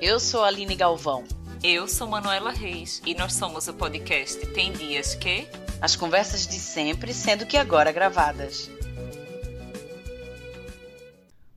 Eu sou a Aline Galvão. Eu sou Manuela Reis e nós somos o podcast Tem Dias Que. As conversas de sempre, sendo que agora gravadas.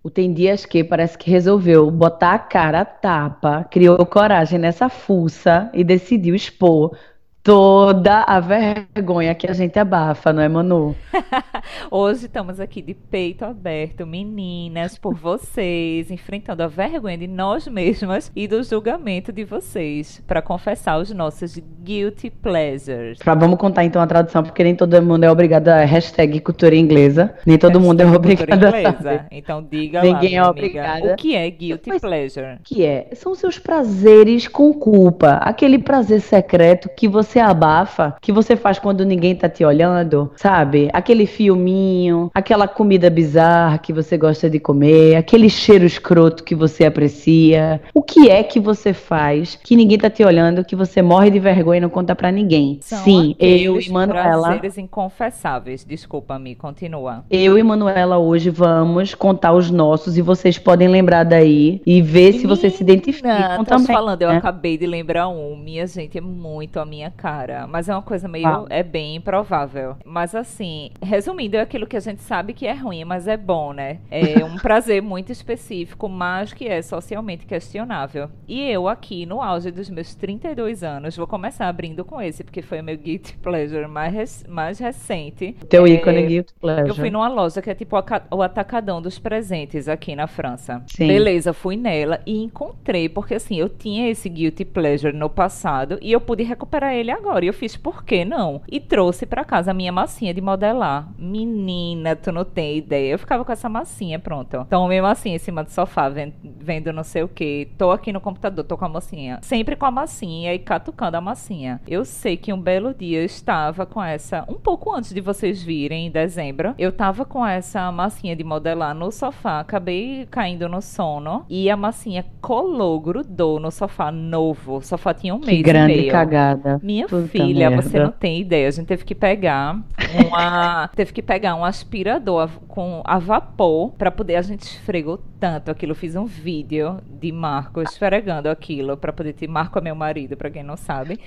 O Tem Dias Que parece que resolveu botar a cara a tapa, criou coragem nessa fuça e decidiu expor toda a vergonha que a gente abafa, não é, Manu? Hoje estamos aqui de peito aberto, meninas, por vocês, enfrentando a vergonha de nós mesmas e do julgamento de vocês, para confessar os nossos guilty pleasures. Pra, vamos contar então a tradução, porque nem todo mundo é obrigado a hashtag cultura inglesa, nem todo hashtag mundo é obrigado a Então diga Ninguém lá, é. O que é guilty Mas, pleasure? O que é? São seus prazeres com culpa, aquele prazer secreto que você você abafa, que você faz quando ninguém tá te olhando, sabe? Aquele filminho, aquela comida bizarra que você gosta de comer, aquele cheiro escroto que você aprecia. O que é que você faz que ninguém tá te olhando, que você morre de vergonha e não conta para ninguém? São Sim, eu e Manuela. Prazeres inconfessáveis. Desculpa-me, continua. Eu e Manuela hoje vamos contar os nossos e vocês podem lembrar daí e ver Menina, se vocês se identificam também. falando, né? eu acabei de lembrar um. Minha gente, é muito a minha cara. Mas é uma coisa meio. Ah. É bem improvável. Mas assim, resumindo, é aquilo que a gente sabe que é ruim, mas é bom, né? É um prazer muito específico, mas que é socialmente questionável. E eu, aqui, no auge dos meus 32 anos, vou começar abrindo com esse, porque foi o meu guilty pleasure mais, mais recente. Teu é, ícone guilty pleasure. Eu fui numa loja que é tipo o atacadão dos presentes aqui na França. Sim. Beleza, fui nela e encontrei, porque assim, eu tinha esse guilty pleasure no passado e eu pude recuperar ele agora. E eu fiz, por que não? E trouxe para casa a minha massinha de modelar. Menina, tu não tem ideia. Eu ficava com essa massinha, pronto. Então, minha massinha em cima do sofá, vendo, vendo não sei o que. Tô aqui no computador, tô com a massinha. Sempre com a massinha e catucando a massinha. Eu sei que um belo dia eu estava com essa, um pouco antes de vocês virem, em dezembro, eu tava com essa massinha de modelar no sofá, acabei caindo no sono e a massinha colou, grudou no sofá novo. O sofá tinha um mês que grande e meio. cagada. Minha Puta filha, merda. você não tem ideia. A gente teve que pegar uma, teve que pegar um aspirador com a vapor para poder. A gente esfregou tanto aquilo. Eu fiz um vídeo de Marco esfregando aquilo para poder ter. Marco é meu marido, para quem não sabe.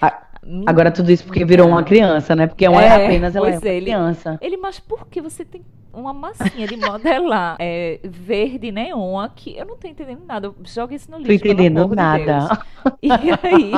Agora tudo isso porque virou uma criança, né? Porque é, é apenas ela é uma ele, criança. Ele, mas por que você tem uma massinha de modelar é, verde neon que eu não tô entendendo nada. Joga isso no lixo. Tô entendendo nada. De e aí,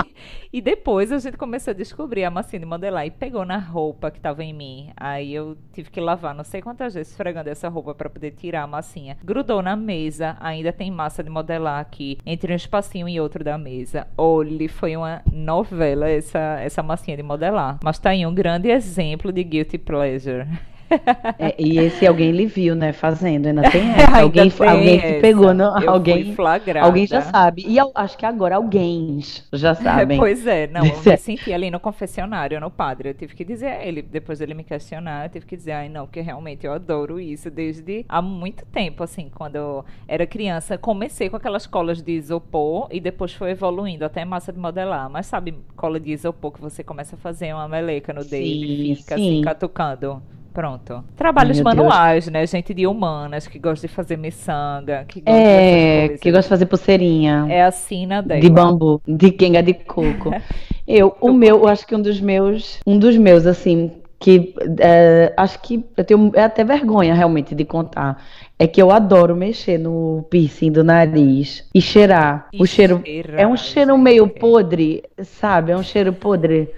e depois a gente começou a descobrir a massinha de modelar e pegou na roupa que tava em mim. Aí eu tive que lavar não sei quantas vezes esfregando essa roupa para poder tirar a massinha. Grudou na mesa, ainda tem massa de modelar aqui, entre um espacinho e outro da mesa. Olhe, foi uma novela essa, essa massinha de modelar. Mas tá aí um grande exemplo de guilty pleasure. É, e esse alguém lhe viu, né, fazendo, ainda tem essa. alguém, tem alguém que pegou, no, alguém, alguém já sabe. E eu, acho que agora alguém já sabem. É, pois é, não, eu me senti ali no confessionário, no padre, eu tive que dizer a ele, depois dele me questionar, eu tive que dizer, ai não, porque realmente eu adoro isso desde há muito tempo, assim, quando eu era criança, comecei com aquelas colas de isopor e depois foi evoluindo até massa de modelar, mas sabe, cola de isopor que você começa a fazer uma meleca no dedo sim, e fica assim, sim. assim, catucando. Pronto. Trabalhos manuais, Deus. né? Gente de humanas que gosta de fazer miçanga, que gosta é, que gosta de fazer pulseirinha. É assim na dela. De bambu, de quenga de coco. eu, o meu, eu acho que um dos meus, um dos meus assim, que é, acho que eu tenho é até vergonha realmente de contar. É que eu adoro mexer no piercing do nariz e cheirar. E o cheiro é um cheiro meio podre, sabe? É um cheiro podre.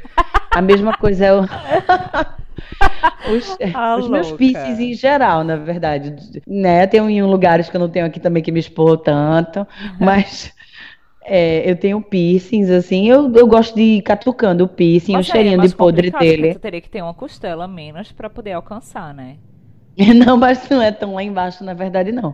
A mesma coisa é o os, ah, os meus piercings em geral, na verdade. Né? Tenho em lugares que eu não tenho aqui também que me expor tanto, mas é, eu tenho piercings, assim, eu, eu gosto de ir catucando o piercing, mas o é, cheirinho de podre dele. Você teria que ter uma costela menos para poder alcançar, né? Não, mas não é tão lá embaixo, na verdade, não.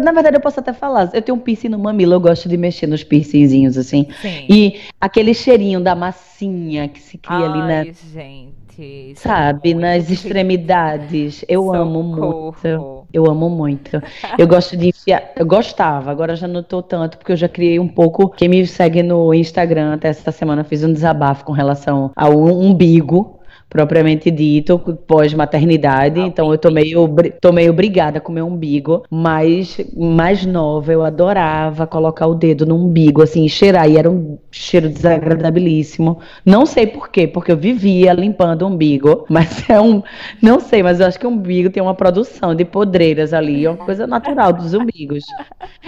Na verdade, eu posso até falar. Eu tenho um piercing no mamilo, eu gosto de mexer nos piercingzinhos, assim. Sim. E aquele cheirinho da massinha que se cria Ai, ali na. gente. Sabe, nas extremidades. Eu Socorro. amo muito. Eu amo muito. Eu gosto de enfiar. Eu gostava, agora já não tô tanto, porque eu já criei um pouco. Quem me segue no Instagram até essa semana fiz um desabafo com relação ao umbigo propriamente dito, pós-maternidade. Ah, então eu tô meio, tô meio obrigada com meu umbigo. Mas mais nova, eu adorava colocar o dedo no umbigo, assim, e cheirar. E era um cheiro desagradabilíssimo. Não sei por quê, porque eu vivia limpando o umbigo. Mas é um. Não sei, mas eu acho que o umbigo tem uma produção de podreiras ali. É uma coisa natural dos umbigos.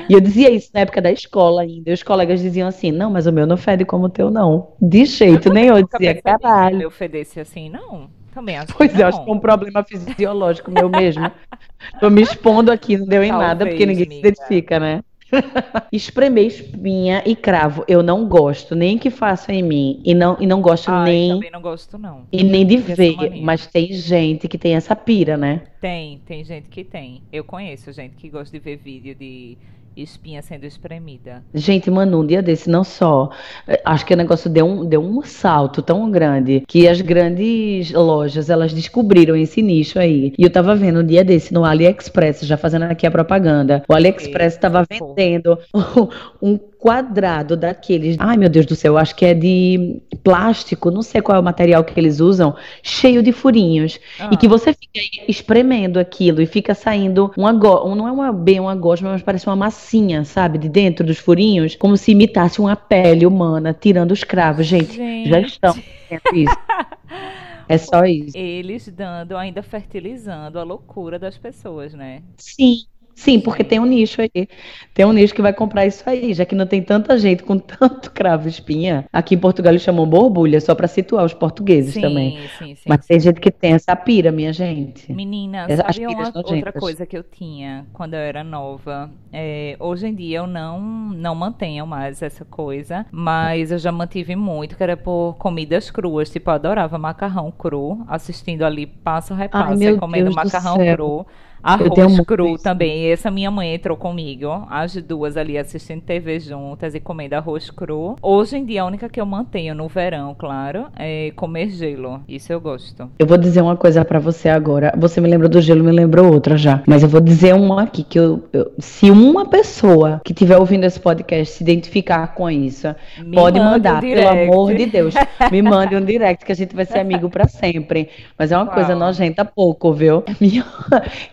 E eu dizia isso na época da escola ainda. E os colegas diziam assim: não, mas o meu não fede como o teu, não. De jeito nenhum. Eu dizia, caralho. eu fedesse assim, não. Também acho Pois que é, eu acho que é um problema fisiológico meu mesmo. Tô me expondo aqui, não deu em nada, porque Talvez, ninguém se amiga. identifica, né? Espremer espinha e cravo, eu não gosto, nem que façam em mim. E não, e não gosto Ai, nem, também não gosto, não. e nem de ver. Mas tem gente que tem essa pira, né? Tem, tem gente que tem. Eu conheço gente que gosta de ver vídeo de espinha sendo espremida. Gente, mano, um dia desse, não só. eh, Acho que o negócio deu um, deu um salto tão grande que as grandes lojas, elas descobriram esse nicho aí. E eu tava vendo um dia desse no AliExpress, já fazendo aqui a propaganda. O AliExpress tava Eita, vendendo um quadrado daqueles. Ai, meu Deus do céu, acho que é de plástico, não sei qual é o material que eles usam, cheio de furinhos. Ah, E que você fica aí espremendo aquilo e fica saindo uma go... não é uma bem uma gosma, mas parece uma massinha, sabe, de dentro dos furinhos, como se imitasse uma pele humana tirando os cravos. Gente, já Gente. estão fazendo isso. É só isso. Eles dando, ainda fertilizando a loucura das pessoas, né? Sim. Sim, porque tem um nicho aí. Tem um nicho que vai comprar isso aí, já que não tem tanta gente com tanto cravo espinha. Aqui em Portugal eles chamam borbulha, só para situar os portugueses Sim, também. sim, sim. Mas tem gente que tem essa pira, minha gente. Menina, As sabe uma outra coisa que eu tinha quando eu era nova? É, hoje em dia eu não, não mantenho mais essa coisa, mas eu já mantive muito, que era por comidas cruas. Tipo, eu adorava macarrão cru, assistindo ali passo a repasso, e comendo macarrão cru. Arroz cru isso. também. E essa minha mãe entrou comigo, as duas ali assistindo TV juntas e comendo arroz cru. Hoje em dia, a única que eu mantenho no verão, claro, é comer gelo. Isso eu gosto. Eu vou dizer uma coisa pra você agora. Você me lembrou do gelo, me lembrou outra já. Mas eu vou dizer uma aqui que eu, eu- se uma pessoa que estiver ouvindo esse podcast se identificar com isso, Me pode manda um mandar, pelo amor de Deus. Me mande um direct que a gente vai ser amigo pra sempre. Mas é uma coisa Qual? nojenta pouco, viu? Minha-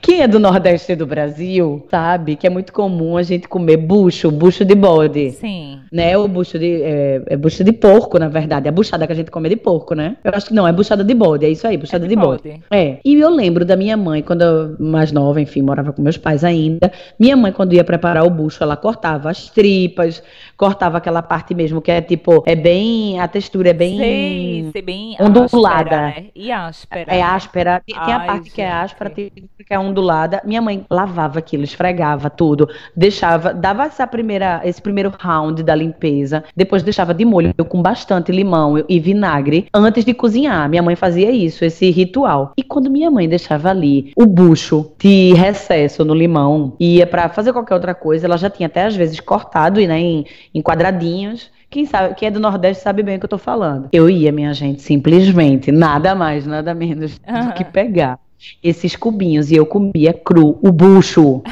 Quem é do Nordeste do Brasil sabe que é muito comum a gente comer bucho, bucho de bode. Sim. Né, o bucho de. É, é bucho de porco, na verdade. A buchada que a gente come é de porco, né? Eu acho que não, é buchada de bode, é isso aí, buchada É de de bode. bode. É. E eu lembro da minha mãe, quando eu, mais nova, enfim, morava com meus pais ainda. Minha mãe, quando ia preparar o bucho, ela cortava as tripas, cortava aquela parte mesmo que é tipo, é bem. A textura é bem. Sei, ser bem ondulada. áspera, né? E áspera. É áspera, tem, tem a Ai, parte que é gente. áspera, tem que é ondulada. Minha mãe lavava aquilo, esfregava tudo, deixava, dava essa primeira, esse primeiro round da limpeza, depois deixava de molho com bastante limão e vinagre antes de cozinhar. Minha mãe fazia isso, esse ritual. E quando minha mãe deixava ali o bucho de recesso no limão, ia pra fazer qualquer outra coisa, ela já tinha até às vezes cortado né, em, em quadradinhos. Quem sabe, quem é do Nordeste sabe bem o que eu tô falando. Eu ia, minha gente, simplesmente, nada mais, nada menos do que pegar esses cubinhos e eu comia cru, o bucho.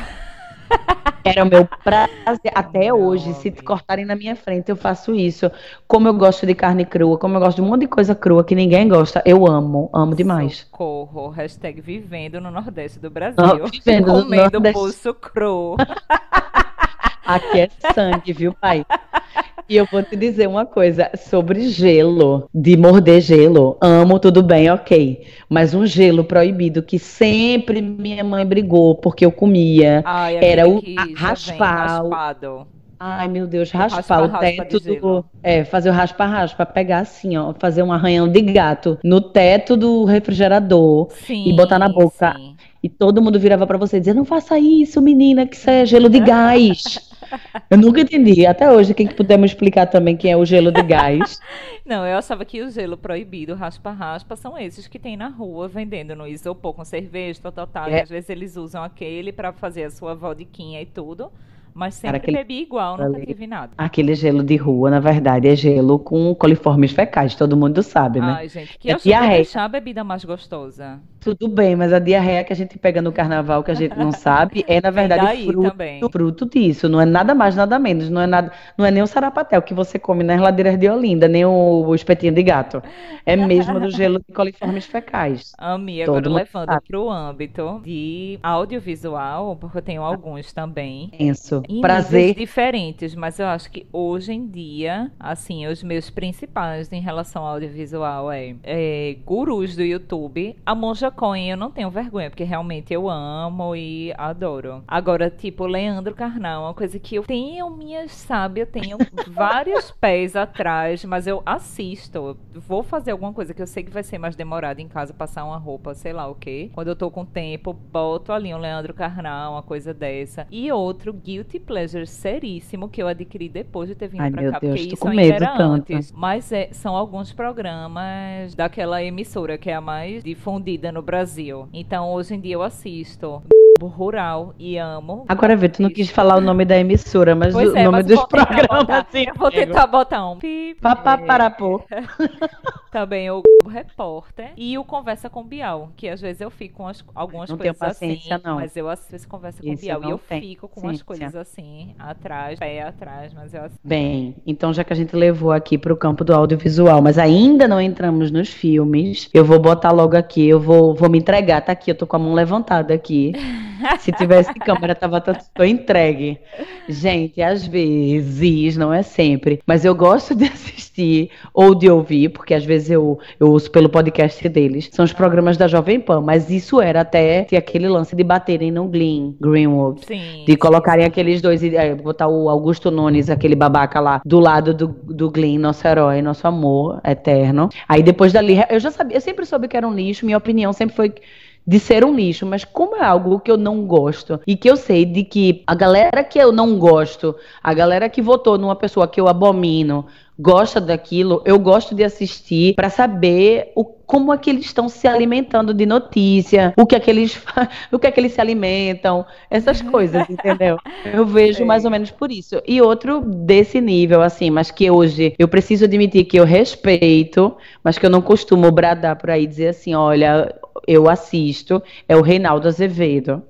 Era o meu prazer. Até Não, hoje, se amiga. cortarem na minha frente, eu faço isso. Como eu gosto de carne crua, como eu gosto de um monte de coisa crua que ninguém gosta, eu amo, amo demais. Socorro. Hashtag vivendo no Nordeste do Brasil. Ah, vivendo no Comendo Nordeste. pulso cru. Aqui é sangue, viu, pai? E eu vou te dizer uma coisa sobre gelo, de morder gelo. Amo, tudo bem, ok. Mas um gelo proibido que sempre minha mãe brigou porque eu comia. Ai, Era o vem raspar o-. Ai, meu Deus, O raspar o raspa-raspa teto do. É, fazer o raspa-raspa, pegar assim, ó, fazer um arranhão de gato no teto do refrigerador Sim, e botar na boca. sim. E todo mundo virava pra você e dizia: Não faça isso, menina, que isso é gelo de gás. Eu nunca entendi. Até hoje, quem que puder me explicar também quem é o gelo de gás? Não, eu achava que o gelo proibido, raspa-raspa, são esses que tem na rua vendendo no isopor com cerveja, tal, tal, tal. É. às vezes eles usam aquele pra fazer a sua vodiquinha e tudo. Mas Cara, sempre aquele bebi igual, nunca ali. tive nada. Aquele gelo de rua, na verdade, é gelo com coliformes fecais, todo mundo sabe, né? Ai, gente, que É eu diarreia. deixar a bebida mais gostosa. Tudo bem, mas a diarreia que a gente pega no carnaval, que a gente não sabe, é na verdade daí fruto, também. fruto disso. Não é nada mais, nada menos. Não é nada, não é nem o sarapatel que você come nas ladeiras de Olinda, nem o, o espetinho de gato. É mesmo do gelo de coliformes fecais. Ami, Todo agora mundo levando para o âmbito de audiovisual, porque eu tenho alguns também. Em níveis Prazer. diferentes, mas eu acho que hoje em dia, assim, os meus principais em relação ao audiovisual é, é gurus do YouTube. A Monja Cohen eu não tenho vergonha, porque realmente eu amo e adoro. Agora, tipo, Leandro Carnal, uma coisa que eu tenho minhas, sabe, eu tenho vários pés atrás, mas eu assisto. Vou fazer alguma coisa que eu sei que vai ser mais demorada em casa, passar uma roupa, sei lá o quê. Quando eu tô com tempo, boto ali um Leandro Carnal, uma coisa dessa. E outro Guilty Pleasure seríssimo que eu adquiri depois de ter vindo Ai, pra meu cá, Deus, porque isso ainda era tanto. antes. Mas é- são alguns programas daquela emissora que é a mais difundida no Brasil. Então, hoje em dia eu assisto Rural e amo. Agora vê, tu não quis falar o nome da emissora, mas Pois o é, nome mas dos programas, botar- sim. Eu vou tentar botar um pi. É. Também o Repórter e o Conversa com Bial, que às vezes eu fico com as- algumas Não coisas assim, não. mas eu assisto Conversa com Isso Bial eu e eu tenho fico com as paciência. coisas assim, atrás, pé atrás, mas eu assisto. Bem, então já que a gente levou aqui para o campo do audiovisual, mas ainda não entramos nos filmes, eu vou botar logo aqui, eu vou, vou me entregar, tá aqui, eu tô com a mão levantada aqui. Se tivesse câmera, tava tô entregue. Gente, às vezes, não é sempre, mas eu gosto de assistir ou de ouvir, porque às vezes eu, eu ouço pelo podcast deles, são os programas da Jovem Pan, mas isso era até aquele lance de baterem no Glenn, Greenwood. Sim. De colocarem aqueles dois, é, botar o Augusto Nunes, aquele babaca lá, do lado do, do Glenn, nosso herói, nosso amor eterno. Aí depois dali, eu já sabia, eu sempre soube que era um lixo, minha opinião sempre foi de ser um lixo, mas como é algo que eu não gosto e que eu sei de que a galera que eu não gosto, a galera que votou numa pessoa que eu abomino, gosta daquilo, eu gosto de assistir para saber o, como é que eles estão se alimentando de notícia, o que é que eles o que é que eles se alimentam, essas coisas, entendeu? Eu vejo mais ou menos por isso. E outro desse nível, assim, mas que hoje eu preciso admitir que eu respeito, mas que eu não costumo bradar por aí dizer assim, olha, eu assisto, é o Reinaldo Azevedo.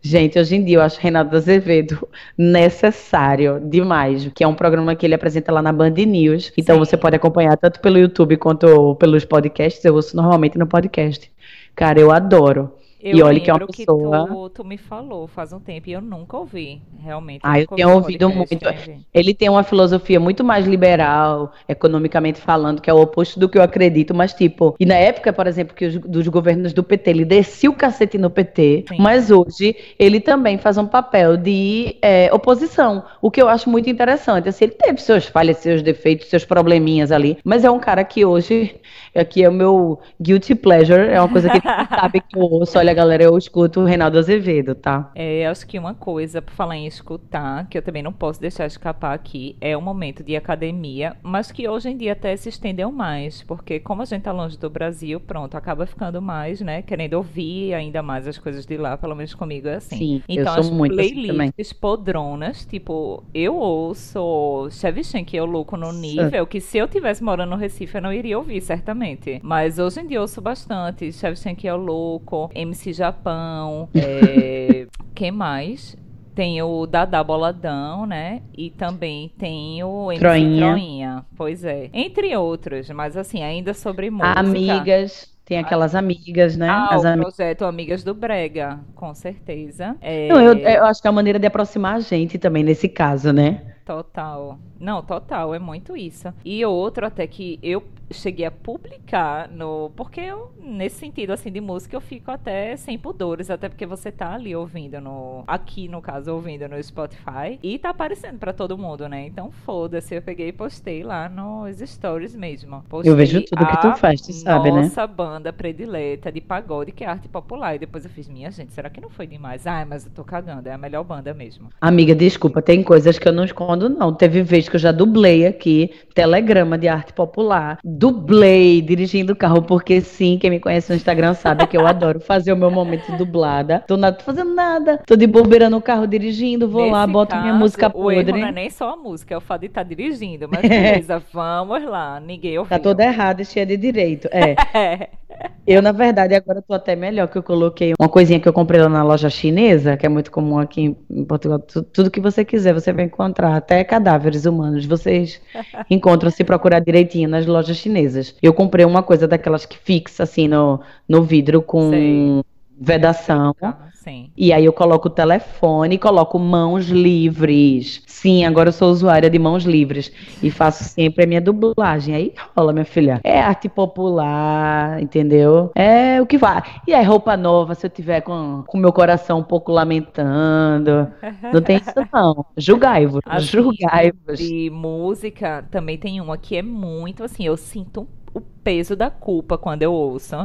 Gente, hoje em dia eu acho Reinaldo Azevedo necessário demais, que é um programa que ele apresenta lá na Band News. Então Sim. você pode acompanhar tanto pelo YouTube quanto pelos podcasts. Eu ouço normalmente no podcast. Cara, eu adoro. Eu e olha que é uma lembro que pessoa- tu, tu me falou faz um tempo e eu nunca ouvi, realmente. Ah, eu tenho ouvi ouvido muito. né, Ele tem uma filosofia muito mais liberal, economicamente falando, que é o oposto do que eu acredito, mas tipo, e na época, por exemplo, que os, dos governos do PT, ele descia o cacete no PT, Sim. mas hoje ele também faz um papel de é, oposição, o que eu acho muito interessante. Assim, ele teve suas falhas, seus defeitos, seus probleminhas ali, mas é um cara que hoje, aqui é o meu guilty pleasure, é uma coisa que ele sabe que eu ouço, olha galera, eu escuto o Reinaldo Azevedo, tá? É, acho que uma coisa, por falar em escutar, que eu também não posso deixar escapar aqui, é o momento de academia, mas que hoje em dia até se estendeu mais, porque como a gente tá longe do Brasil, pronto, acaba ficando mais, né, querendo ouvir ainda mais as coisas de lá, pelo menos comigo é assim. Sim, eu então sou as muito assim também. playlists podronas, tipo, eu ouço Shevchenko eu louco no nível que se eu tivesse morando no Recife eu não iria ouvir, certamente. Mas hoje em dia eu ouço bastante Shevchenko eu louco, MC Japão, é, quem mais? Tem o Dada Boladão, né? E também tem o MC Troinha. Troinha. Pois é. Entre outros, mas assim, ainda sobre música. Amigas, tem aquelas amigas, né? Ah, As o ami- projeto Amigas do Brega, com certeza. É, Não, eu, eu acho que é a maneira de aproximar a gente também nesse caso, né? Total. Não, total, é muito isso. E outro até que eu cheguei a publicar no. Porque eu, nesse sentido, assim, de música, eu fico até sem pudores, até porque você tá ali ouvindo no. Aqui, no caso, ouvindo no Spotify. E tá aparecendo pra todo mundo, né? Então foda-se, eu peguei e postei lá nos stories mesmo. Postei Eu vejo tudo que tu faz, tu sabe, né? Nossa banda predileta de pagode, que é arte popular. E depois eu fiz, minha gente, será que não foi demais? Ai, mas eu tô cagando, é a melhor banda mesmo. Amiga, desculpa, tem coisas que eu não escondo, não. Teve vez que eu já dublei aqui, telegrama de arte popular. Dublei dirigindo o carro, porque sim, quem me conhece no Instagram sabe que eu adoro fazer o meu momento dublada. Tô, na, tô fazendo nada, tô de bobeira no carro dirigindo, vou lá, Nesse boto minha caso, música O erro podre. não é nem só a música, é o fato de estar dirigindo. Mas beleza, vamos lá. Ninguém ouviu. Tá toda errada e cheia de direito. É. Eu, na verdade, agora tô até melhor, que eu coloquei uma coisinha que eu comprei lá na loja chinesa, que é muito comum aqui em Portugal. Tudo que você quiser, você vai encontrar. Até cadáveres humanos, vocês encontram se procurar direitinho nas lojas chinesas. Eu comprei uma coisa daquelas que fixa, assim, no, no vidro com Sei. Vedação. Sim. E aí eu coloco o telefone e coloco mãos livres. Sim, agora eu sou usuária de mãos livres. E faço sempre a minha dublagem. Aí rola, minha filha. É arte popular, entendeu? É o que vai. E aí, roupa nova, se eu tiver com o meu coração um pouco lamentando. Não tem isso, não. Julgai-vos. Julgai-vos. E música também tem uma que é muito assim, eu sinto o peso da culpa quando eu ouço.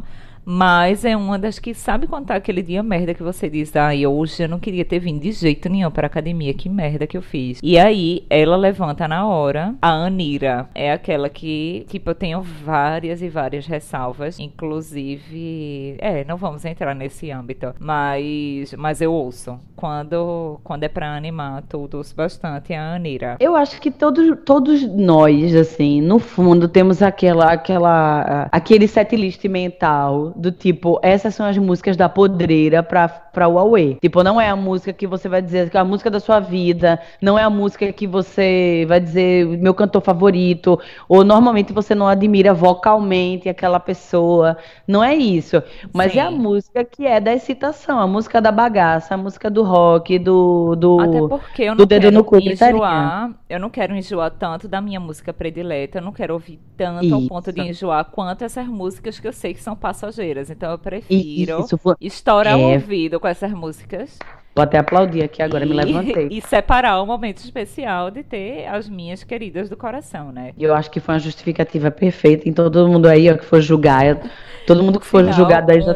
Mas é uma das que sabe contar aquele dia merda que você diz, ah, hoje eu não queria ter vindo de jeito nenhum para academia, que merda que eu fiz. E aí ela levanta na hora. A Anira é aquela que, tipo, eu tenho várias e várias ressalvas, inclusive, é, não vamos entrar nesse âmbito, mas mas eu ouço. Quando quando é para animar, ouço bastante a Anira. Eu acho que todos todos nós assim, no fundo temos aquela aquela aquele setlist mental do tipo, essas são as músicas da podreira pra, pra Huawei. Tipo, não é a música que você vai dizer que é a música da sua vida, não é a música que você vai dizer meu cantor favorito, ou normalmente você não admira vocalmente aquela pessoa. Não é isso. Mas Sim. é a música que é da excitação, a música da bagaça, a música do rock, do. do Até porque eu não quero enjoar, eu não quero enjoar tanto da minha música predileta, eu não quero ouvir tanto isso. ao ponto de enjoar quanto essas músicas que eu sei que são passageiras então eu prefiro Isso, for... estourar é... o ouvido com essas músicas. Vou até aplaudir aqui agora, e, me levantei. E separar um momento especial de ter as minhas queridas do coração, né? Eu acho que foi uma justificativa perfeita. Então, todo mundo aí ó, que for julgar, todo mundo que for Final, julgar daí já.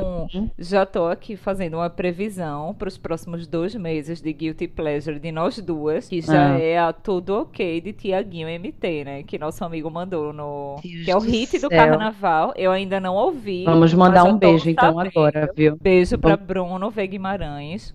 Já tô aqui fazendo uma previsão para os próximos dois meses de Guilty Pleasure de nós duas, que já ah. é a Tudo Ok de Tiaguinho MT, né? Que nosso amigo mandou no. Deus que é o hit do, do carnaval. Eu ainda não ouvi. Vamos mandar um beijo então agora, viu? Beijo para Bruno V. Guimarães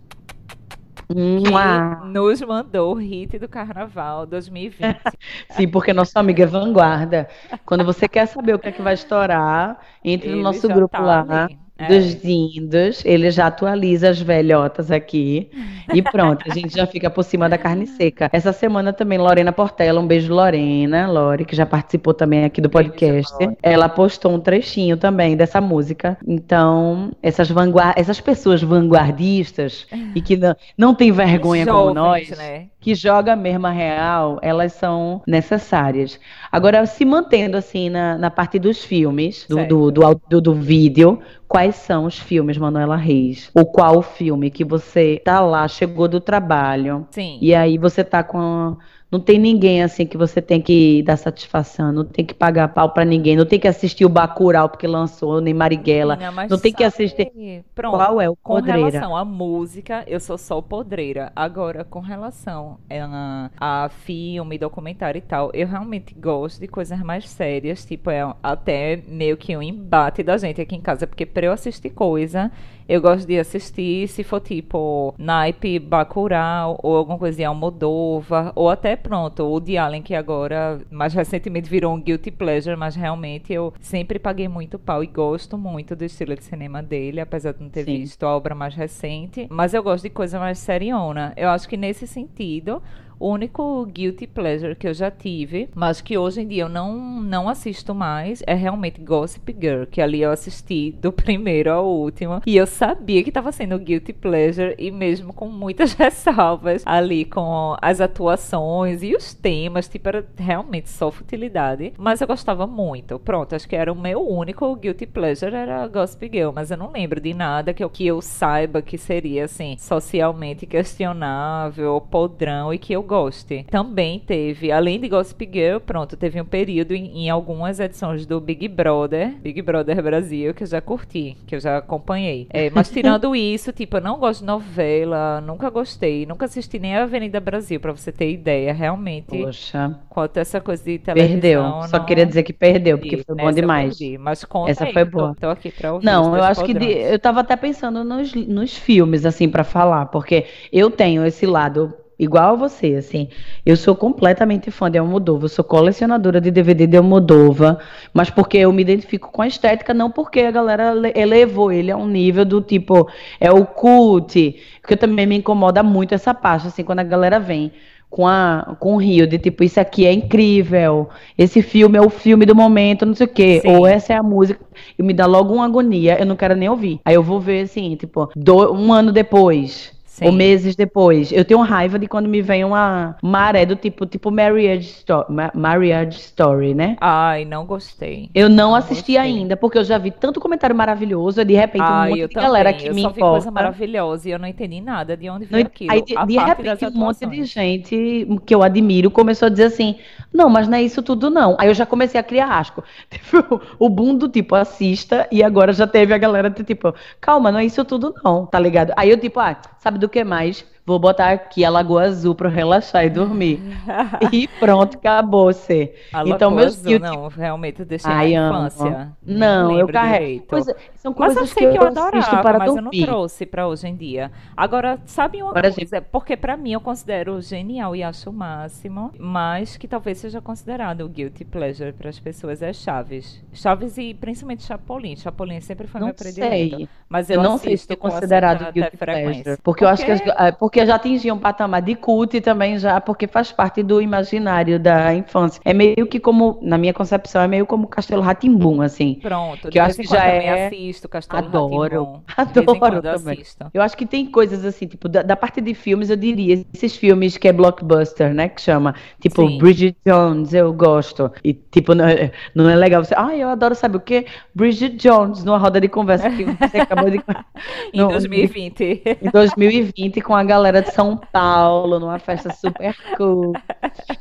que nos mandou o hit do Carnaval 2020. Sim, porque nossa amiga é vanguarda. Quando você quer saber o que é que vai estourar, entre Ele no nosso grupo tá lá. Ali. É. dos dindos, ele já atualiza as velhotas aqui. E pronto, a gente já fica por cima da carne seca. Essa semana também, Lorena Portela, um beijo, Lorena, Lore, que já participou também aqui do podcast. Ela postou um trechinho também dessa música. Então, essas, vanguard... essas pessoas vanguardistas e que não, não tem vergonha Jovens, como nós. Né? Que joga mesmo a real, elas são necessárias. Agora, se mantendo assim na, na parte dos filmes, do, do, do, do, do vídeo, quais são os filmes, Manuela Reis? Ou qual filme que você tá lá, chegou do trabalho, Sim. e aí você tá com não tem ninguém assim que você tem que dar satisfação, não tem que pagar pau para ninguém, não tem que assistir o Bacurau porque lançou, nem Marighella, não, não tem que assistir. Pronto, Qual é o podreira? Com relação à música, eu sou só podreira. Agora, com relação a, a filme, documentário e tal, eu realmente gosto de coisas mais sérias, tipo, é até meio que um embate da gente aqui em casa, porque para eu assistir coisa, eu gosto de assistir, se for tipo naipe Bacurau, ou alguma coisa de Almodóvar, ou até pronto, o de Allen, que agora, mais recentemente virou um guilty pleasure, mas realmente eu sempre paguei muito pau e gosto muito do estilo de cinema dele, apesar de não ter Sim. visto a obra mais recente. Mas eu gosto de coisa mais seriona. Eu acho que nesse sentido, o único guilty pleasure que eu já tive, mas que hoje em dia eu não, não assisto mais, é realmente Gossip Girl, que ali eu assisti do primeiro ao último. E eu sabia que estava sendo guilty pleasure, e mesmo com muitas ressalvas ali com as atuações e os temas, tipo, era realmente só futilidade. Mas eu gostava muito. Pronto, acho que era o meu único guilty pleasure, era Gossip Girl, mas eu não lembro de nada que eu, que eu saiba que seria, assim, socialmente questionável, podrão e que eu goste. Também teve, além de Gossip Girl, pronto, teve um período em, em, algumas edições do Big Brother, Big Brother Brasil, que eu já curti, que eu já acompanhei. É, mas tirando isso, tipo, eu não gosto de novela, nunca gostei, nunca assisti nem a Avenida Brasil, pra você ter ideia, realmente. Poxa. Quanto essa coisa de televisão. Perdeu. Só não... queria dizer que perdeu, porque foi bom demais. Perdi, mas conta Essa aí, foi boa. Tô, tô aqui pra ouvir. Não, eu acho que de, eu tava até pensando nos, nos filmes, assim, para falar, porque eu tenho esse lado igual a você, assim. Eu sou completamente fã de Almodóvar, eu sou colecionadora de DVD de Almodóvar, mas porque eu me identifico com a estética, não porque a galera elevou ele a um nível do tipo, é o cult, porque também me incomoda muito essa parte, assim, quando a galera vem com, a, com o Rio, de tipo, isso aqui é incrível, esse filme é o filme do momento, não sei o quê, Sim. ou essa é a música, e me dá logo uma agonia, eu não quero nem ouvir. Aí eu vou ver, assim, tipo, do, um ano depois, Sim. Ou meses depois. Eu tenho raiva de quando me vem uma maré do tipo, tipo Marriage Story, Marriage Story, né? Ai, não gostei. Eu não, não assisti gostei. ainda, porque eu já vi tanto comentário maravilhoso, e de repente Ai, um monte de também. galera que eu me só importa. coisa maravilhosa e eu não entendi nada de onde veio não, aquilo. Aí, de, de repente, um monte de gente que eu admiro começou a dizer assim, não, mas não é isso tudo não. Aí eu já comecei a criar asco. Tipo, o boom do tipo, assista, e agora já teve a galera tipo, calma, não é isso tudo não, tá ligado? Aí eu tipo, ah, sabe do que mais? Vou botar aqui a Lagoa Azul para relaxar e dormir. e pronto, acabou você. então meus Azul, não, realmente deixei Ai, na infância. Não, eu carrego. Coisa, são coisas mas eu sei que, eu, eu adorava, para mas dormir. eu não trouxe para hoje em dia. Agora, sabe uma Agora, coisa? Gente... Porque para mim eu considero genial e acho o máximo, mas que talvez seja considerado o guilty pleasure para as pessoas é Chaves. Chaves e principalmente Chapolin. Chapolin sempre foi não meu predileto. Sei. Mas eu, eu não sei se é considerado guilty pleasure. Porque, porque eu acho que as, porque já atingi um patamar de cult também já, porque faz parte do imaginário da infância. É meio que como, na minha concepção, é meio como Castelo Ratimbum, assim. Pronto, que eu acho que já é... assisto Castelo Adoro, adoro também. Assisto. Eu acho que tem coisas assim, tipo, da, da, parte de filmes, eu diria, esses filmes que é blockbuster, né, que chama, tipo, Sim. Bridget Jones, eu gosto. E, tipo, não é, não é legal você, ah, eu adoro, sabe o quê? Bridget Jones, numa roda de conversa que você acabou de... em no, 2020. Em 2020, com a galera galera de São Paulo, numa festa super cool.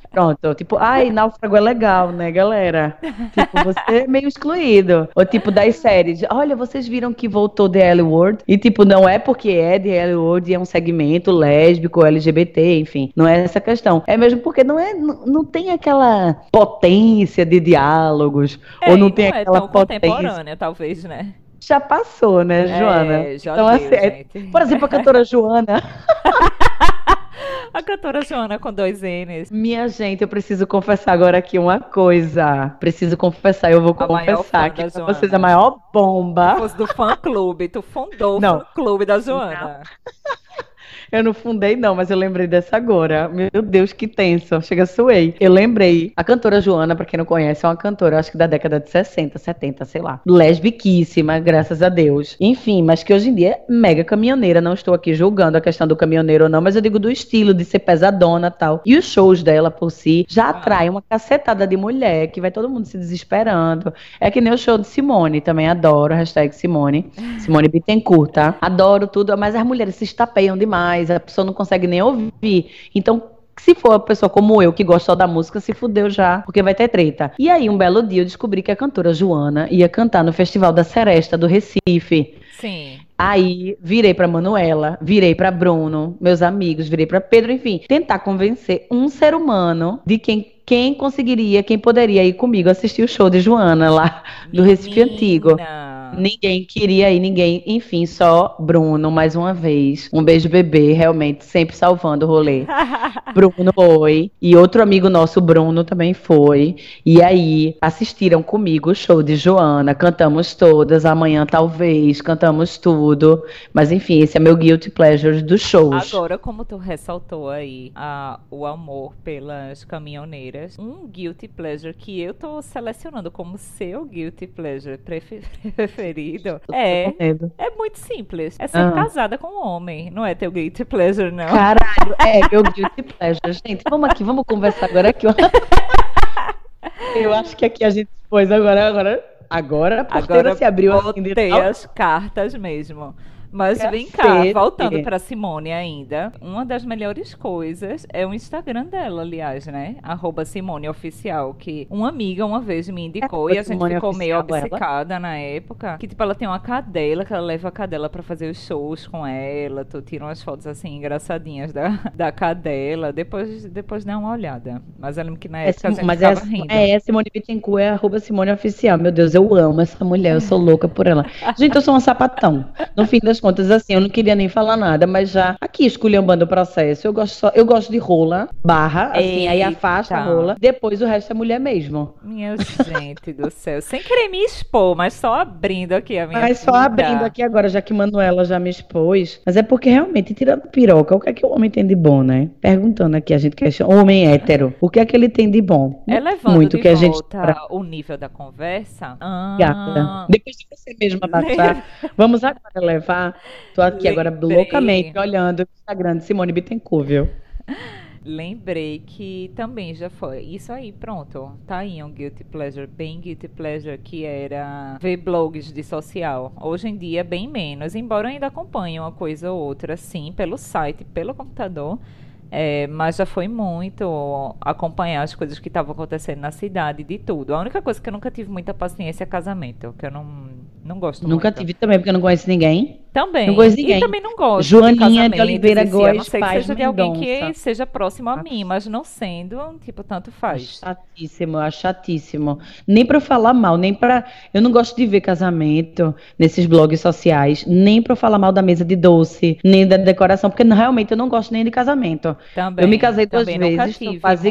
Pronto, tipo, ai, náufrago é legal, né, galera? Tipo, você é meio excluído. Ou tipo, das séries, olha, vocês viram que voltou The L Word? E tipo, não é porque é The L Word e é um segmento lésbico, LGBT, enfim. Não é essa questão. É mesmo porque não é, não, não tem aquela potência de diálogos. É, ou não tem não é aquela é tão potência. contemporânea, talvez, né? Já passou, né, é, Joana? É, já então, deu, assim, Por exemplo, a cantora Joana. A cantora Joana com dois N's. Minha gente, eu preciso confessar agora aqui uma coisa. Preciso confessar, eu vou a confessar que pra vocês a maior bomba. Do fã clube, tu fundou Não. o fã clube da Joana. Eu não fundei, não, mas eu lembrei dessa agora. Meu Deus, que tenso. Chega, suei. Eu lembrei. A cantora Joana, pra quem não conhece, é uma cantora, acho que da década de 60, 70, sei lá. Lesbiquíssima, graças a Deus. Enfim, mas que hoje em dia é mega caminhoneira. Não estou aqui julgando a questão do caminhoneiro ou não, mas eu digo do estilo de ser pesadona e tal. E os shows dela por si já atraem uma cacetada de mulher, que vai todo mundo se desesperando. É que nem o show de Simone, também adoro. Hashtag Simone. Simone Bittencourt, tá? Adoro tudo, mas as mulheres se estapeiam demais mais, a pessoa não consegue nem ouvir. Então, se for uma pessoa como eu, que gosta só da música, se fudeu já, porque vai ter treta. E aí, um belo dia, eu descobri que a cantora Joana ia cantar no Festival da Seresta do Recife. Sim. Aí virei para Manuela, virei para Bruno, meus amigos, virei para Pedro, enfim, tentar convencer um ser humano de quem quem conseguiria, quem poderia ir comigo assistir o show de Joana lá do Recife Antigo. Ninguém queria ir, ninguém. Enfim, só Bruno, mais uma vez. Um beijo, bebê, realmente, sempre salvando o rolê. Bruno foi. E outro amigo nosso, Bruno, também foi. E aí, assistiram comigo o show de Joana. Cantamos todas. Amanhã, talvez, cantamos tudo. Mas, enfim, esse é meu guilty pleasure dos shows. Agora, como tu ressaltou aí a, o amor pelas caminhoneiras, um guilty pleasure que eu tô selecionando como seu guilty pleasure preferido preferido é, é muito simples. É ser ah. casada com um homem. Não é teu guilty pleasure, não. Caralho, é meu guilty pleasure. Gente, vamos aqui, vamos conversar agora aqui. Eu acho que aqui a gente pôs agora, agora, agora a agora se abriu assim. Botei as cartas mesmo. Mas Cacete. vem cá, voltando para Simone ainda, uma das melhores coisas é o Instagram dela, aliás, né? Arroba Simone Oficial, que uma amiga uma vez me indicou é, e a gente Simone ficou meio obcecada ela? na época. Que, tipo, ela tem uma cadela, que ela leva a cadela para fazer os shows com ela. Tu tira umas fotos, assim, engraçadinhas da, da cadela. Depois, depois dá uma olhada. Mas eu lembro que na é época é, a gente mas é, rindo. É, Simone Bittencourt, é arroba Simone Oficial. Meu Deus, eu amo essa mulher, eu sou louca por ela. Gente, eu sou uma sapatão. No fim das contas, assim, eu não queria nem falar nada, mas já aqui esculhambando o processo, eu gosto, só, eu gosto de rola, barra, assim, aí afasta a Eita. rola, depois o resto é mulher mesmo. Minha gente do céu. Sem querer me expor, mas só abrindo aqui a minha Mas só vida. abrindo aqui agora, já que Manuela já me expôs. Mas é porque realmente, tirando piroca, o que é que o homem tem de bom, né? Perguntando aqui, a gente questiona. Homem hétero, o que é que ele tem de bom? É levando Muito de que a gente. o nível da conversa. Ah, Gata. Depois de você mesma baixar, vamos agora levar. Tô aqui agora Lembrei. loucamente olhando o Instagram de Simone Bittencourt, viu? Lembrei que também já foi. Isso aí, pronto. Tá aí um guilty pleasure, bem guilty pleasure, que era ver blogs de social. Hoje em dia, bem menos, embora eu ainda acompanhe uma coisa ou outra, sim, pelo site, pelo computador. É, mas já foi muito acompanhar as coisas que estavam acontecendo na cidade, de tudo. A única coisa que eu nunca tive muita paciência é casamento, que eu não, não gosto Nunca muito. tive também, porque eu não conheço ninguém. Também. Não conheço ninguém. E também não gosto Joaninha de de Oliveira em si, a não Góes ser que seja de alguém que seja próximo a mim, mas não sendo, tipo, tanto faz. Chatíssimo, eu acho chatíssimo. Nem pra eu falar mal, nem pra. Eu não gosto de ver casamento nesses blogs sociais, nem pra eu falar mal da mesa de doce, nem da decoração, porque realmente eu não gosto nem de casamento. Também. Eu me casei duas vezes,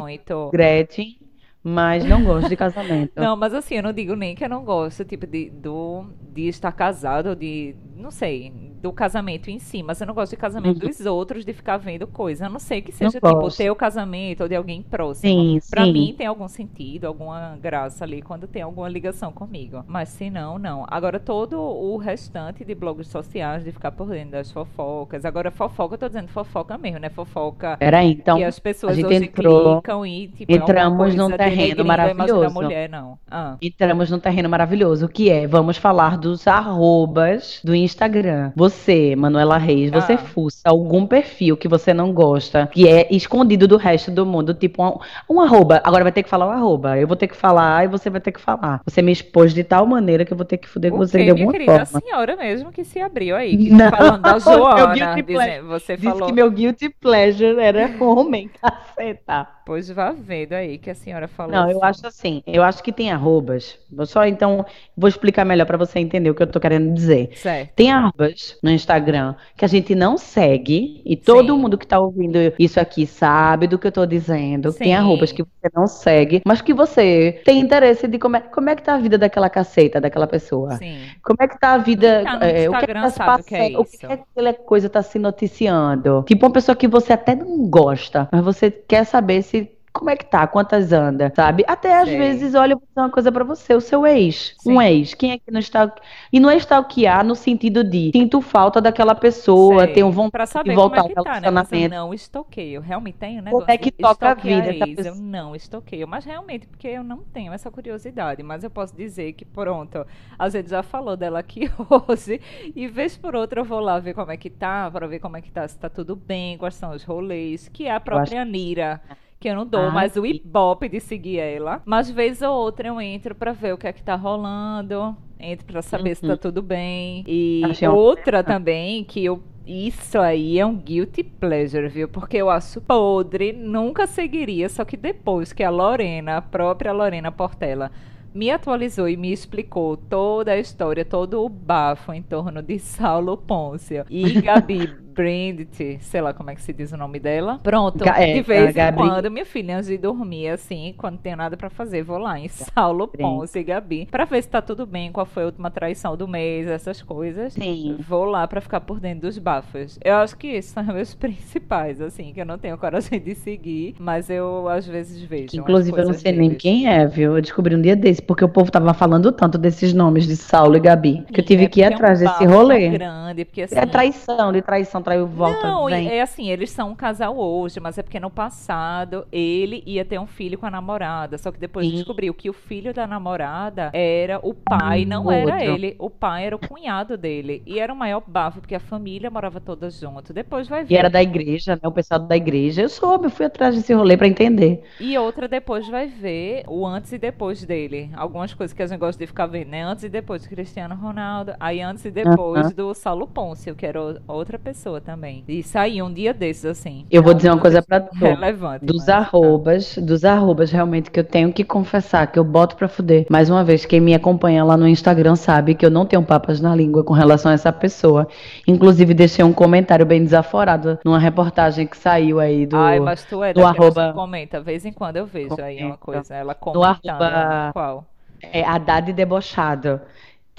muito. Gretchen, mas não gosto de casamento. Não, mas assim, eu não digo nem que eu não gosto, tipo, de, do, de estar casado, de, não sei, do casamento em si, mas eu não gosto de casamento Uhum. dos outros, de ficar vendo coisa. A não ser que Não seja, tipo, gosto. teu casamento ou de alguém próximo. Sim, Pra sim. mim tem algum sentido, alguma graça ali quando tem alguma ligação comigo. Mas se não, não. Agora todo o restante de blogs sociais, de ficar por dentro das fofocas. Agora fofoca, eu tô dizendo fofoca mesmo, né? Fofoca Peraí, então. que as pessoas gente hoje entrou- clicam e, tipo, é entramos coisa num terreno maravilhoso. mulher, não. Ah. Entramos num terreno maravilhoso, que é, vamos falar dos arrobas do Instagram. Você, Manuela Reis, você Ah. fuça algum perfil que você não gosta, que é escondido do resto do mundo, tipo um, um arroba. Agora vai ter que falar o arroba. Eu vou ter que falar e você vai ter que falar. Você me expôs de tal maneira que eu vou ter que fuder com você de minha alguma querida? forma. A senhora mesmo que se abriu aí, que Não, falando da meu Joana, dizendo, pleasure. você Disse falou, que meu guilty pleasure era homem, caceta. Pois vá vendo aí que a senhora falou Não, eu assim. acho assim, eu acho que tem arrobas. Vou só então, vou explicar melhor pra você entender o que eu tô querendo dizer. Certo. Tem arrobas no Instagram que a gente não segue e todo Sim. mundo que tá ouvindo isso aqui sabe do que eu tô dizendo. Tem Sim. arrobas que você não segue, mas que você tem interesse de como é, como é que tá a vida daquela caceta, daquela pessoa. Sim. Como é que tá a vida, tá é, o que é que tá se sabe o que é passando, o que é que aquela coisa tá se noticiando. Tipo uma pessoa que você até não gosta, mas você quer saber se como é que tá, quantas anda, sabe? Até às Sei. vezes, olha, vou dizer uma coisa pra você, o seu ex, um Sim. ex, quem é que não está e não é stalkear no sentido de sinto falta daquela pessoa, Sei. tenho vontade Pra saber de voltar como é que tá, né? Mas eu relacionamento. não estoqueio. Realmente tenho, né? Como é que toca a vida da ex, pessoa? Eu não estoqueio. Mas realmente, porque eu não tenho essa curiosidade. Mas eu posso dizer que, pronto, a gente já falou dela aqui hoje. E vez por outra eu vou lá ver como é que tá, para ver como é que tá, se tá tudo bem, quais são os rolês. Que é a própria Anira. Que eu não dou Ah, mais o ibope de seguir ela. Mas vez ou outra eu entro pra ver o que é que tá rolando. Entro pra saber se tá Uhum. tudo bem. E Achei outra também que eu isso aí é um guilty pleasure, viu? Porque eu acho podre, nunca seguiria, só que depois que a Lorena, a própria Lorena Portela, me atualizou e me explicou toda a história, todo o bafo em torno de Saulo Pôncio e Gabi Brandt, sei lá como é que se diz o nome dela. Pronto, é, de vez em quando, minha filha, antes de dormir, assim, quando tem nada pra fazer, vou lá em Saulo Pôncio e Gabi, pra ver se tá tudo bem, qual foi a última traição do mês, essas coisas. Sim. Vou lá pra ficar por dentro dos bafos. Eu acho que esses são meus principais, assim, que eu não tenho coragem de seguir, mas eu às vezes vejo. Que, inclusive, eu não sei nem deles. quem é, viu? Eu descobri um dia desse, porque o povo tava falando tanto desses nomes de Saulo e Gabi, que eu tive É que ir porque é um atrás desse rolê. grande, porque assim. É traição, de traição, traiu, volta, Não, vem. é assim, eles são um casal hoje, mas é porque no passado ele ia ter um filho com a namorada, só que depois Sim. descobriu que o filho da namorada era o pai, não era ele, o pai era o cunhado dele, e era o maior bafo, porque a família morava toda junto, depois vai ver. E era da igreja, né? O pessoal da igreja. Eu soube, eu fui atrás desse rolê pra entender. E outra depois vai ver o antes e depois dele. Algumas coisas que a gente gosta de ficar vendo, né? Antes e depois do Cristiano Ronaldo, aí antes e depois Aham. do Saulo Pôncio, que era outra pessoa pessoa também. E saiu um dia desses, assim. Eu vou dizer uma coisa pra tu. Relevante. Dos mas- tá. arrobas, dos arrobas realmente que eu tenho que confessar, que eu boto pra fuder. Mais uma vez, quem me acompanha lá no Instagram sabe que eu não tenho papas na língua com relação a essa pessoa. Inclusive, deixei um comentário bem desaforado numa reportagem que saiu aí do. Ai, mas tu é do arroba- comenta, de vez em quando eu vejo aí uma Comenta. coisa, ela comentando. arroba- Qual? É, Haddad debochado.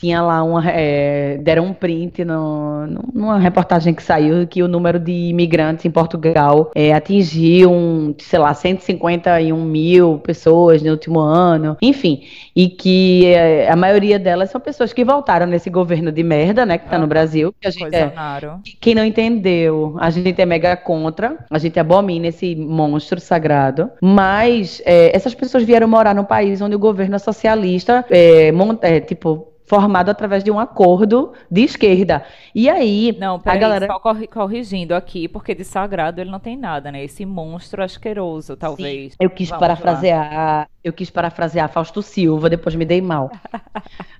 Tinha lá uma. é, deram um print no, numa reportagem que saiu que o número de imigrantes em Portugal é, atingiu, um, sei lá, 151 mil pessoas no último ano. Enfim, e que é, a maioria delas são pessoas que voltaram nesse governo de merda, né, que tá Ah, no Brasil. Que a gente é, quem não entendeu, a gente é mega contra, a gente abomina esse monstro sagrado, mas é, essas pessoas vieram morar num país onde o governo é socialista, é, mon- é, tipo, formado através de um acordo de esquerda. E aí, Não, a peraí, galera... só corri- corrigindo aqui, porque de sagrado ele não tem nada, né? Esse monstro asqueroso, talvez. Eu quis Vamos lá. parafrasear, eu quis parafrasear Fausto Silva, depois me dei mal.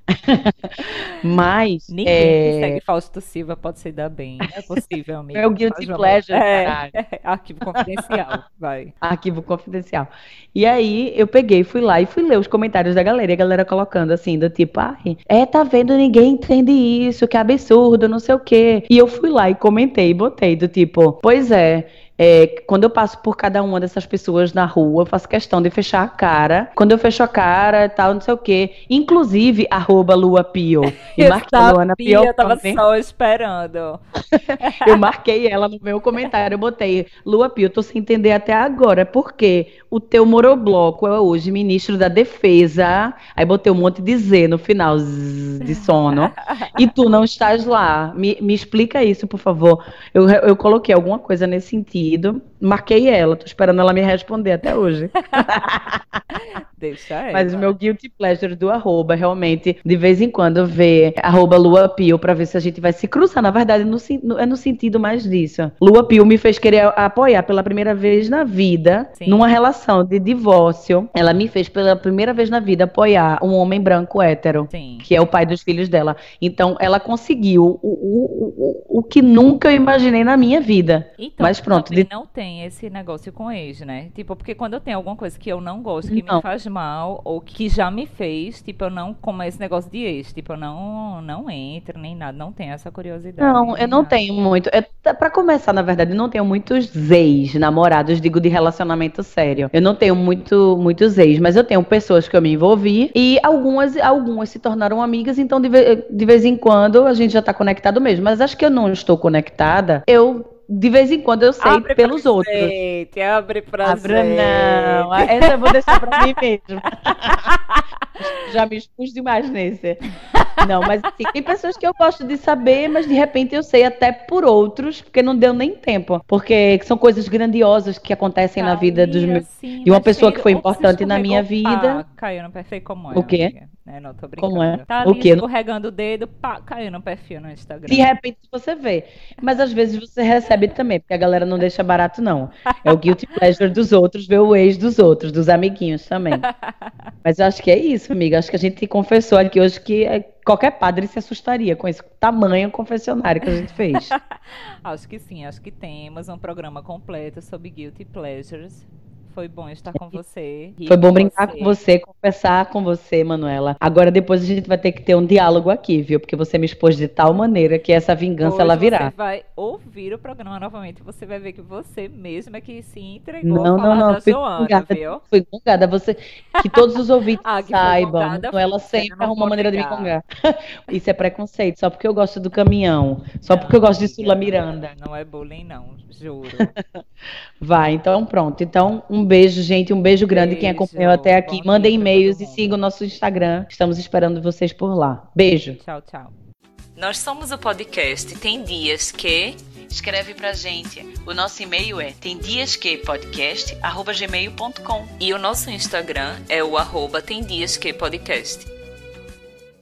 Mas Ninguém é, que segue Fausto Silva pode se dar bem. É possível, amigo. É o guilty Faz pleasure, É, caralho. arquivo confidencial, vai. Arquivo confidencial. E aí eu peguei, fui lá e fui ler os comentários da galera. E a galera colocando assim, do tipo, ai, é, tá vendo, ninguém entende isso, que absurdo, não sei o quê. E eu fui lá e comentei, e botei do tipo, pois é. É, quando eu passo por cada uma dessas pessoas na rua, eu faço questão de fechar a cara. Quando eu fecho a cara, tal, não sei o quê. Inclusive, arroba Lua Pio. E marquei a Luana Pio. eu tava também. só esperando. Eu marquei ela no meu comentário, eu botei, Lua Pio, tô sem entender até agora, porque o teu morobloco é hoje ministro da defesa, aí botei um monte de Z no final, zzz, de sono, e tu não estás lá. Me, me explica isso, por favor. Eu, eu coloquei alguma coisa nesse sentido, marquei ela, tô esperando ela me responder até hoje. Deixa ela. Mas o meu guilty pleasure do arroba, realmente, de vez em quando, ver arroba Lua Pio pra ver se a gente vai se cruzar. Na verdade, no, no- é no sentido mais disso. Lua Pio me fez querer apoiar pela primeira vez na vida, Sim. numa relação de divórcio. Ela me fez pela primeira vez na vida apoiar um homem branco hétero. Sim. Que é o pai dos filhos dela. Então, ela conseguiu o, o, o, o que nunca eu imaginei na minha vida. Então, Mas pronto, de- não tem esse negócio com ex, né? Tipo, porque quando eu tenho alguma coisa que eu não gosto, que Não. me faz mal, ou que já me fez, tipo, eu não, como esse negócio de ex, tipo, eu não, não entro nem nada, não tenho essa curiosidade. Não, eu não nada. tenho muito. Pra começar, na verdade, eu não tenho muitos ex, namorados, digo, de relacionamento sério. Eu não tenho muito, muitos ex, mas eu tenho pessoas que eu me envolvi e algumas, algumas se tornaram amigas, então de, de vez em quando a gente já tá conectado mesmo. Mas acho que eu não estou conectada. Eu, de vez em quando, eu sei Abre pelos pra outros. Gente, abre pra Abra gente. não. Essa eu vou deixar pra mim mesmo. Já me expus demais nesse. Não, mas assim, tem pessoas que eu gosto de saber, mas de repente eu sei até por outros, porque não deu nem tempo. Porque são coisas grandiosas que acontecem na vida dos meus. Assim, de uma pessoa que foi importante na minha vida. pá, caiu no perfil como é. O quê? amiga? É, não, tô brincando. Como é? Tá O ali quê? escorregando o dedo, pá, caiu no perfil no Instagram. De repente você vê. Mas às vezes você recebe também, porque a galera não deixa barato, não. É o guilty pleasure dos outros, ver o ex dos outros, dos amiguinhos também. Mas eu acho que é isso, amiga. Acho que a gente confessou aqui hoje que é, qualquer padre se assustaria com esse tamanho confessionário que a gente fez. Acho que sim, acho que temos um programa completo sobre Guilty Pleasures. Foi bom estar com você. rir Foi bom brincar com você, conversar com você, Manuela. Agora depois a gente vai ter que ter um diálogo aqui, viu? Porque você me expôs de tal maneira que essa vingança Hoje ela virá. Você vai ouvir o programa novamente. Você vai ver que você mesma que se entregou Não, a falar não, não. da Fui Joana, gongada, viu? fui gongada. Você, que todos os ouvintes Ah, saibam. Manuela você sempre não arruma vou maneira de me gongar. Isso é preconceito, só porque eu gosto do caminhão. Só porque eu gosto de Sula Miranda. Não é bullying, não, juro. Vai, então pronto. Então, um beijo, gente. Um beijo grande quem Beijo. acompanhou até aqui. Bom Mandem e-mails e sigam o nosso Instagram. Estamos esperando vocês por lá. Beijo. tchau, tchau. Nós somos o podcast Tem Dias Que. Escreve pra gente. O nosso e-mail é temdiasquepodcast@gmail.com. E o nosso Instagram é o arroba Tem Dias Que Podcast.